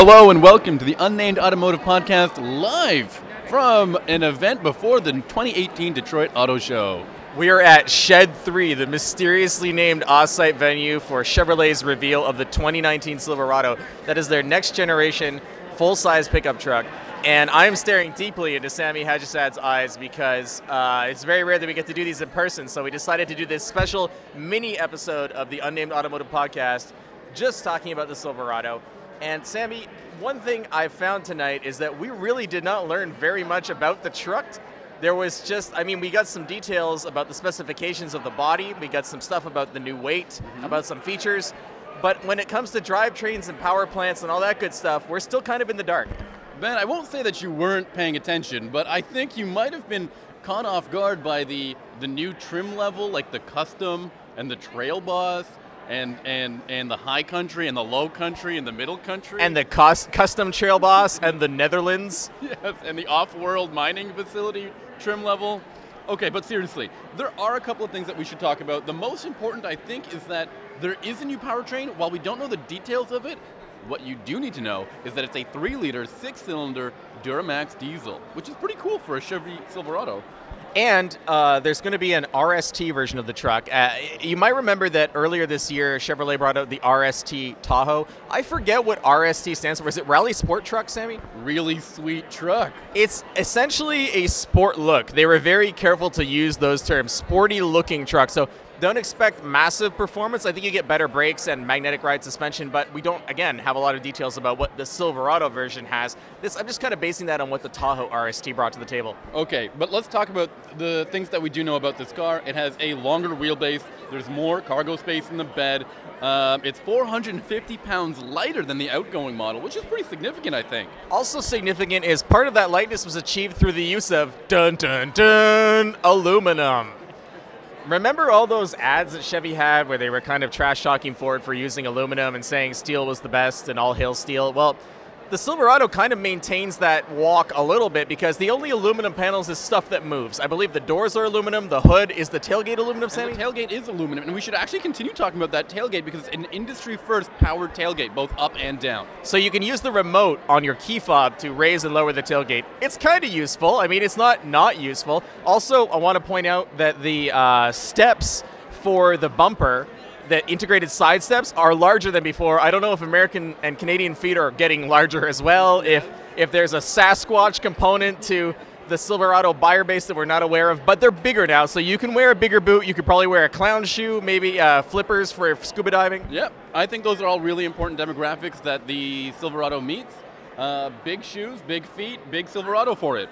Hello and welcome to the Unnamed Automotive Podcast live from an event before the 2018 Detroit Auto Show. We are at Shed 3, the mysteriously named off-site venue for Chevrolet's reveal of the 2019 Silverado. That is their next generation full-size pickup truck. And I'm staring deeply into Sammy Haj-Assaad's eyes because uh, it's very rare that we get to do these in person. So we decided to do this special mini episode of the Unnamed Automotive Podcast, just talking about the Silverado. And Sammy, one thing I found tonight is that we really did not learn very much about the truck. There was just, I mean, we got some details about the specifications of the body, we got some stuff about the new weight, mm-hmm. about some features. But when it comes to drivetrains and power plants and all that good stuff, we're still kind of in the dark. Ben, I won't say that you weren't paying attention, but I think you might have been caught off guard by the the new trim level, like the custom and the trail boss. And, and, and the high country and the low country and the middle country And the cus- custom trail boss and the Netherlands. Yes, and the off-world mining facility trim level. Okay, but seriously, there are a couple of things that we should talk about. The most important, I think, is that there is a new powertrain. While we don't know the details of it, what you do need to know is that it's a three-liter, six-cylinder Duramax diesel, which is pretty cool for a Chevy Silverado. And uh, there's going to be an RST version of the truck. Uh, you might remember that earlier this year, Chevrolet brought out the RST Tahoe. I forget what RST stands for. Is it Rally Sport Truck, Sammy? Really sweet truck. It's essentially a sport look. They were very careful to use those terms. Sporty looking truck. So don't expect massive performance. I think you get better brakes and magnetic ride suspension, but we don't, again, have a lot of details about what the Silverado version has. This I'm just kind of basing that on what the Tahoe RST brought to the table. Okay, but let's talk about the things that we do know about this car. It has a longer wheelbase. There's more cargo space in the bed. Um, it's 450 pounds lighter than the outgoing model, which is pretty significant, I think. Also significant is part of that lightness was achieved through the use of dun dun dun aluminum. Remember all those ads that Chevy had where they were kind of trash talking Ford for using aluminum and saying steel was the best and all hail steel? Well, the Silverado kind of maintains that walk a little bit because the only aluminum panels is stuff that moves. I believe the doors are aluminum, the hood is the tailgate aluminum, Sammy? And the tailgate is aluminum, and we should actually continue talking about that tailgate because it's an industry first powered tailgate, both up and down. So you can use the remote on your key fob to raise and lower the tailgate. It's kind of useful. I mean, it's not not useful. Also, I want to point out that the uh, steps for the bumper that integrated side steps are larger than before. I don't know if American and Canadian feet are getting larger as well. If if there's a Sasquatch component to the Silverado buyer base that we're not aware of, but they're bigger now, so you can wear a bigger boot. You could probably wear a clown shoe, maybe uh, flippers for scuba diving. Yep, I think those are all really important demographics that the Silverado meets. Uh, big shoes, big feet, big Silverado for it.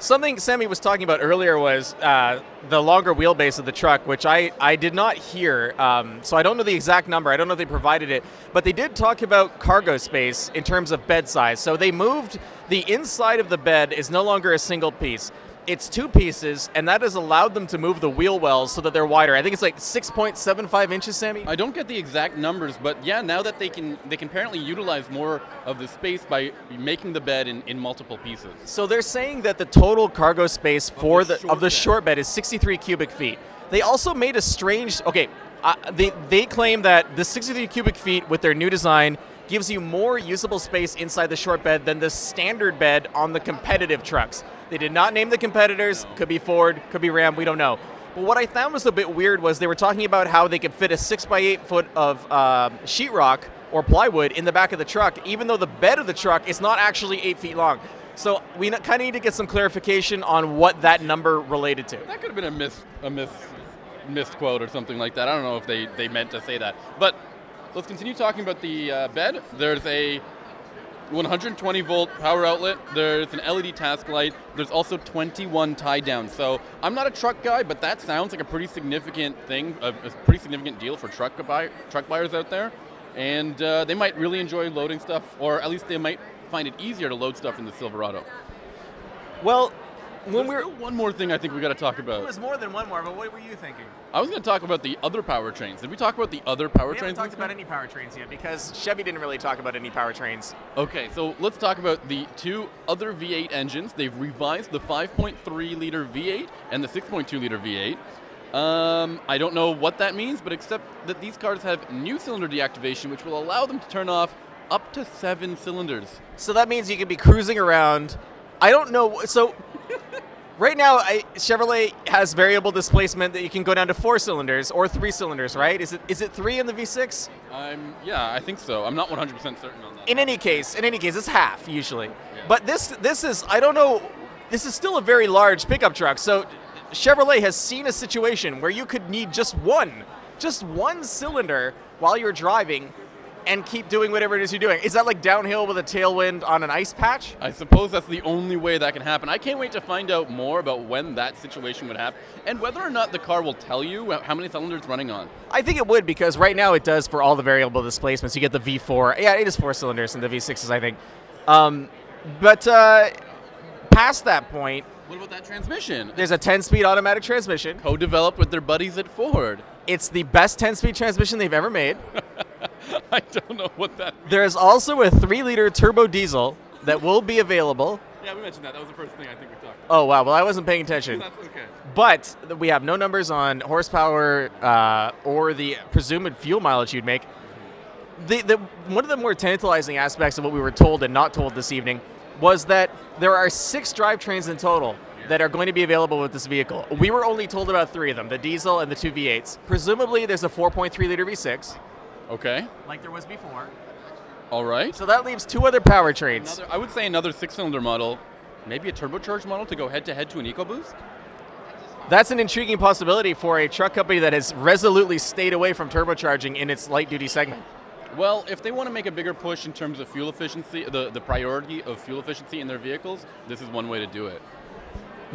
Something Sammy was talking about earlier was uh, the longer wheelbase of the truck, which I, I did not hear. Um, so I don't know the exact number. I don't know if they provided it. But they did talk about cargo space in terms of bed size. So they moved the inside of the bed is no longer a single piece. It's two pieces, and that has allowed them to move the wheel wells so that they're wider. I think it's like 6.75 inches, Sammy. I don't get the exact numbers, but yeah, now that they can they can apparently utilize more of the space by making the bed in, in multiple pieces. So they're saying that the total cargo space for the of the bed. short bed is 63 cubic feet. They also made a strange. Okay, uh, they they claim that the 63 cubic feet with their new design gives you more usable space inside the short bed than the standard bed on the competitive trucks. They did not name the competitors. Could be Ford, could be Ram. We don't know. But what I found was a bit weird was they were talking about how they could fit a six by eight foot of uh, sheetrock or plywood in the back of the truck, even though the bed of the truck is not actually eight feet long. So we kind of need to get some clarification on what that number related to. That could have been a miss a miss misquote or something like that. I don't know if they, they meant to say that. But let's continue talking about the uh, bed. There's a 120 volt power outlet. There's an LED task light. There's also 21 tie downs. So I'm not a truck guy, but that sounds like a pretty significant thing, a, a pretty significant deal for truck buy, truck buyers out there. And uh, they might really enjoy loading stuff, or at least they might find it easier to load stuff in the Silverado. Well, when There's we're still one more thing I think we got to talk about. It was more than one more, but what were you thinking? I was going to talk about the other powertrains. Did we talk about the other powertrains? We powertrains? haven't talked about one? any powertrains yet because Chevy didn't really talk about any powertrains. Okay, so let's talk about the two other V8 engines. They've revised the 5.3 liter V8 and the 6.2 liter V8. Um, I don't know what that means, but except that these cars have new cylinder deactivation, which will allow them to turn off up to seven cylinders. So that means you can be cruising around. I don't know. So right now, I, Chevrolet has variable displacement that you can go down to four cylinders or three cylinders, right? Is it is it three in the V6? I'm yeah, I think so. I'm not 100% certain on that. In any case, in any case, it's half usually. But this this is I don't know. This is still a very large pickup truck. So Chevrolet has seen a situation where you could need just one, just one cylinder while you're driving, and keep doing whatever it is you're doing. Is that like downhill with a tailwind on an ice patch? I suppose that's the only way that can happen. I can't wait to find out more about when that situation would happen and whether or not the car will tell you how many cylinders it's running on. I think it would because right now it does for all the variable displacements. You get the V4. Yeah, it is four cylinders and the V6s, I think. Um, but uh, past that point, What about that transmission? there's a 10-speed automatic transmission. Co-developed with their buddies at Ford. It's the best 10-speed transmission they've ever made. I don't know what that. There's also a 3-liter turbo diesel that will be available. Yeah, we mentioned that. That was the first thing I think we talked. about. Oh wow, well I wasn't paying attention. That's okay. But we have no numbers on horsepower uh, or the presumed fuel mileage you'd make. The, the, one of the more tantalizing aspects of what we were told and not told this evening was that there are six drivetrains in total that are going to be available with this vehicle. We were only told about three of them the diesel and the two V8s. Presumably, there's a 4.3 liter V6, Okay. like there was before. All right. So that leaves two other powertrains. Another, I would say another six-cylinder model, maybe a turbocharged model to go head-to-head to an EcoBoost. That's an intriguing possibility for a truck company that has resolutely stayed away from turbocharging in its light duty segment. Well, if they want to make a bigger push in terms of fuel efficiency, the, the priority of fuel efficiency in their vehicles, this is one way to do it.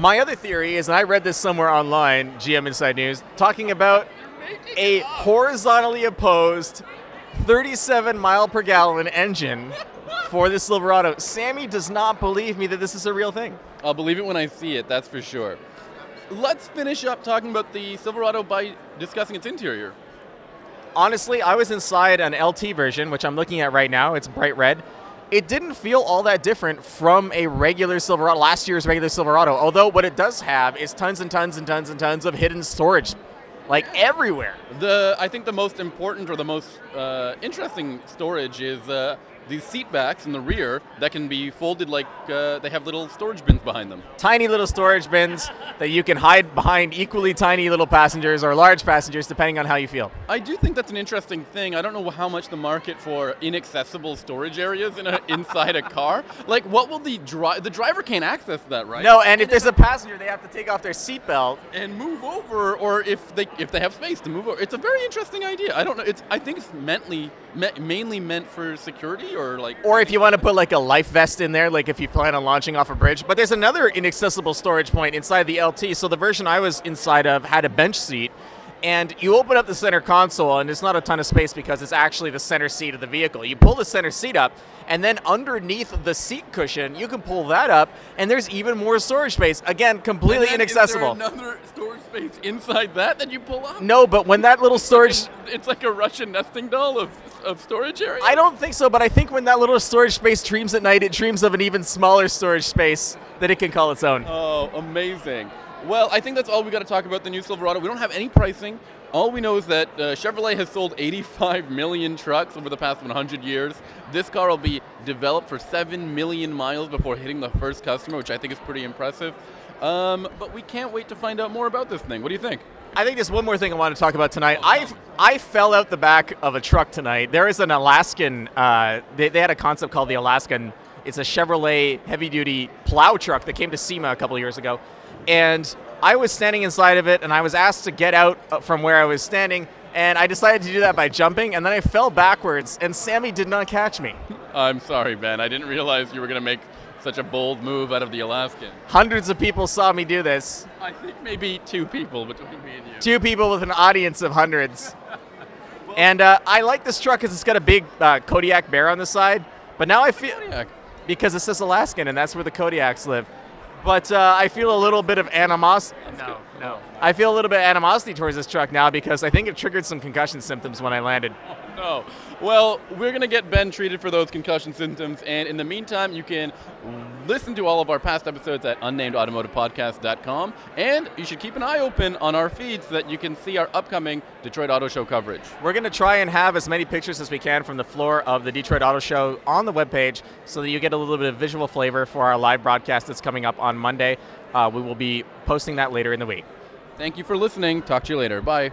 My other theory is, and I read this somewhere online, GM Inside News, talking about a horizontally opposed 37 mile per gallon engine for the Silverado. Sammy does not believe me that this is a real thing. I'll believe it when I see it, that's for sure. Let's finish up talking about the Silverado by discussing its interior. Honestly, I was inside an LT version, which I'm looking at right now. It's bright red. It didn't feel all that different from a regular Silverado, last year's regular Silverado. Although what it does have is tons and tons and tons and tons of hidden storage, like everywhere. The I think the most important or the most uh, interesting storage is uh, these seat backs in the rear that can be folded like uh, they have little storage bins behind them. Tiny little storage bins that you can hide behind equally tiny little passengers or large passengers, depending on how you feel. I do think that's an interesting thing. I don't know how much the market for inaccessible storage areas in a, inside a car. Like, what will the dri- the driver can't access that, right? No, and if there's a passenger, they have to take off their seatbelt. and move over, or if they if they have space to move over. It's a very interesting idea. I don't know. It's I think it's mentally me- mainly meant for security or like. Or if you want to put like a life vest in there, like if you plan on launching off a bridge. But there's another inaccessible storage point inside the LT. So the version I was inside of had a bench seat. And you open up the center console, and it's not a ton of space because it's actually the center seat of the vehicle. You pull the center seat up, and then underneath the seat cushion, you can pull that up, and there's even more storage space. Again, completely inaccessible. Is there another storage space inside that that you pull up? no, but when that little storage. It's like a Russian nesting doll of, of storage area. I don't think so, but I think when that little storage space dreams at night, it dreams of an even smaller storage space that it can call its own. Oh, amazing. Well, I think that's all we got to talk about the new Silverado. We don't have any pricing. All we know is that uh, Chevrolet has sold 85 million trucks over the past 100 years. This car will be developed for 7 million miles before hitting the first customer, which I think is pretty impressive. Um, but we can't wait to find out more about this thing. What do you think? I think there's one more thing I want to talk about tonight. I I fell out the back of a truck tonight. There is an Alaskan. Uh, they, they had a concept called the Alaskan. It's a Chevrolet heavy-duty plow truck that came to SEMA a couple of years ago, and I was standing inside of it, and I was asked to get out uh, from where I was standing, and I decided to do that by jumping, and then I fell backwards, and Sammy did not catch me. I'm sorry, Ben. I didn't realize you were going to make such a bold move out of the Alaskan. Hundreds of people saw me do this. I think maybe two people between me and you. Two people with an audience of hundreds. And uh, I like this truck because it's got a big uh, Kodiak bear on the side. But now I feel Kodiak. because it says Alaskan, and that's where the Kodiaks live. But uh, I feel a little bit of animosity. No, No. I feel a little bit of animosity towards this truck now because I think it triggered some concussion symptoms when I landed. No. Well, we're going to get Ben treated for those concussion symptoms. And in the meantime, you can listen to all of our past episodes at unnamedautomotivepodcast.com. And you should keep an eye open on our feed so that you can see our upcoming Detroit Auto Show coverage. We're going to try and have as many pictures as we can from the floor of the Detroit Auto Show on the webpage so that you get a little bit of visual flavor for our live broadcast that's coming up on Monday. Uh, we will be posting that later in the week. Thank you for listening. Talk to you later. Bye.